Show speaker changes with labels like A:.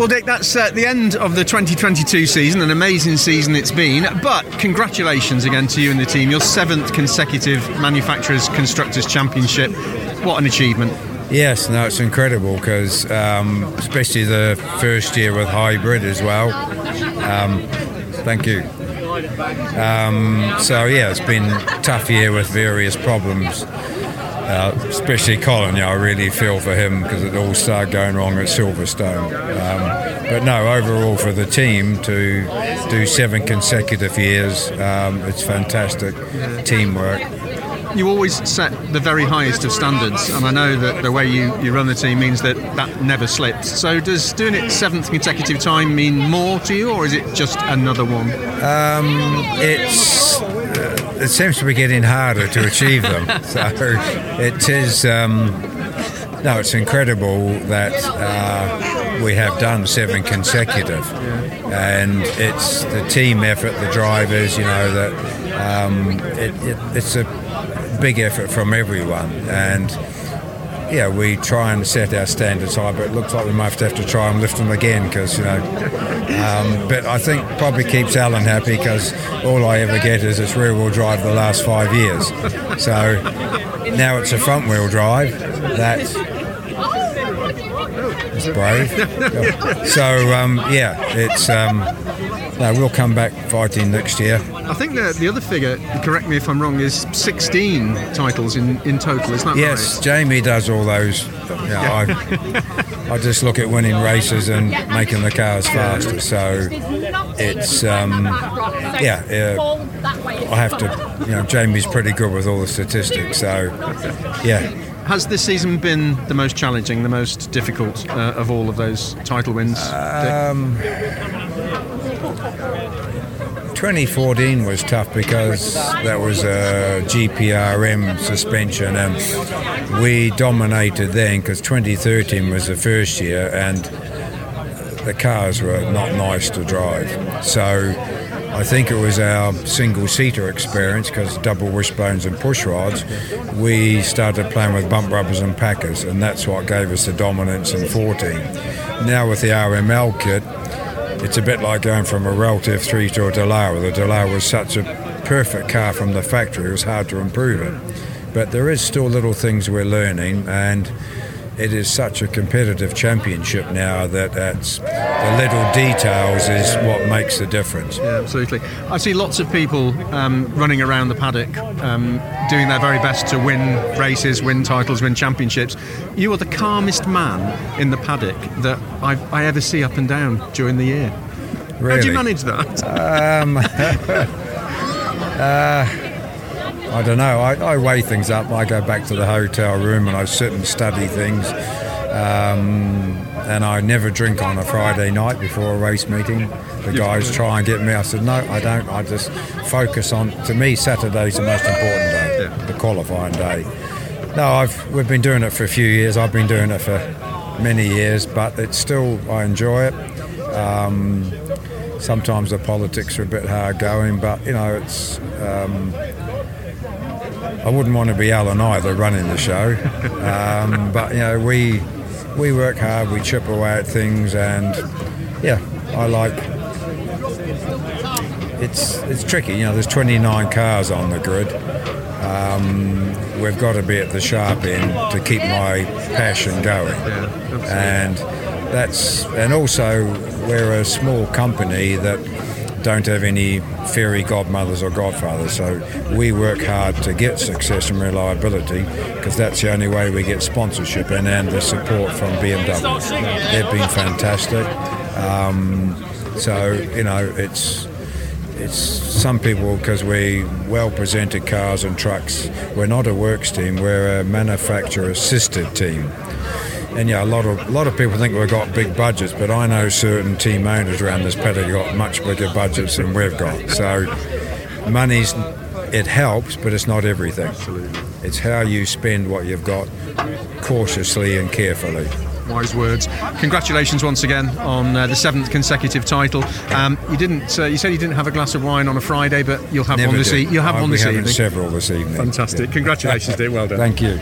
A: Well, Dick, that's uh, the end of the 2022 season. An amazing season it's been. But congratulations again to you and the team. Your seventh consecutive Manufacturers Constructors Championship. What an achievement.
B: Yes, no, it's incredible because, um, especially the first year with hybrid as well. Um, thank you. Um, so yeah, it's been a tough year with various problems. Uh, especially Colin, yeah, I really feel for him because it all started going wrong at Silverstone. Um, but no, overall for the team to do seven consecutive years, um, it's fantastic teamwork.
A: You always set the very highest of standards, and I know that the way you, you run the team means that that never slips. So, does doing it seventh consecutive time mean more to you, or is it just another one?
B: Um, it's it seems to be getting harder to achieve them. so it is. Um, no, it's incredible that uh, we have done seven consecutive, and it's the team effort, the drivers. You know that um, it, it, it's a big effort from everyone, and yeah, we try and set our standards high, but it looks like we might have to try and lift them again because, you know. Um, but I think probably keeps Alan happy because all I ever get is it's rear wheel drive the last five years. So now it's a front wheel drive. That is brave. So, um, yeah, it's. Um, no, we'll come back fighting next year.
A: I think the, the other figure, correct me if I'm wrong, is 16 titles in, in total, is that
B: yes,
A: right?
B: Jamie does all those. Yeah, I, I just look at winning races and making the cars faster. So it's, um, yeah, uh, I have to, you know, Jamie's pretty good with all the statistics. So, yeah.
A: Has this season been the most challenging, the most difficult uh, of all of those title wins?
B: Um, 2014 was tough because that was a GPRM suspension and we dominated then because 2013 was the first year and the cars were not nice to drive. So I think it was our single seater experience because double wishbones and push rods. We started playing with bump rubbers and packers, and that's what gave us the dominance in 14. Now with the RML kit, it's a bit like going from a Ralt RT3 to a Dallara. The Dallara was such a perfect car from the factory, it was hard to improve it. But there is still little things we're learning, and it is such a competitive championship now that it's, the little details is what makes the difference.
A: Yeah, absolutely. I see lots of people um, running around the paddock um, doing their very best to win races, win titles, win championships. You are the calmest man in the paddock that I've, I ever see up and down during the year.
B: Really?
A: How do you manage that?
B: Um, uh, I don't know. I, I, weigh things up. I go back to the hotel room and I sit and study things. Um, and I never drink on a Friday night before a race meeting. The guys try and get me. I said, no, I don't. I just focus on. To me, Saturday's the most important day, yeah. the qualifying day. No, I've we've been doing it for a few years. I've been doing it for many years, but it's still I enjoy it. Um, sometimes the politics are a bit hard going, but you know it's. Um, I wouldn't want to be Alan either running the show, um, but you know we we work hard, we chip away at things, and yeah, I like. It's it's tricky, you know. There's 29 cars on the grid. Um, we've got to be at the sharp end to keep my passion going, and that's and also we're a small company that don't have any fairy godmothers or godfathers. So we work hard to get success and reliability because that's the only way we get sponsorship and, and the support from BMW. They've been fantastic. Um, so you know it's it's some people because we well presented cars and trucks. We're not a works team. We're a manufacturer assisted team. And yeah, a lot of a lot of people think we've got big budgets, but I know certain team owners around this paddock got much bigger budgets than we've got. So money's it helps, but it's not everything.
A: Absolutely.
B: It's how you spend what you've got cautiously and carefully.
A: Wise words. Congratulations once again on uh, the seventh consecutive title. Um, you didn't. Uh, you said you didn't have a glass of wine on a Friday, but you'll have
B: Never
A: one this evening. You'll have
B: I'll
A: one this evening.
B: several this evening.
A: Fantastic. Congratulations, dear. Well done.
B: Thank you.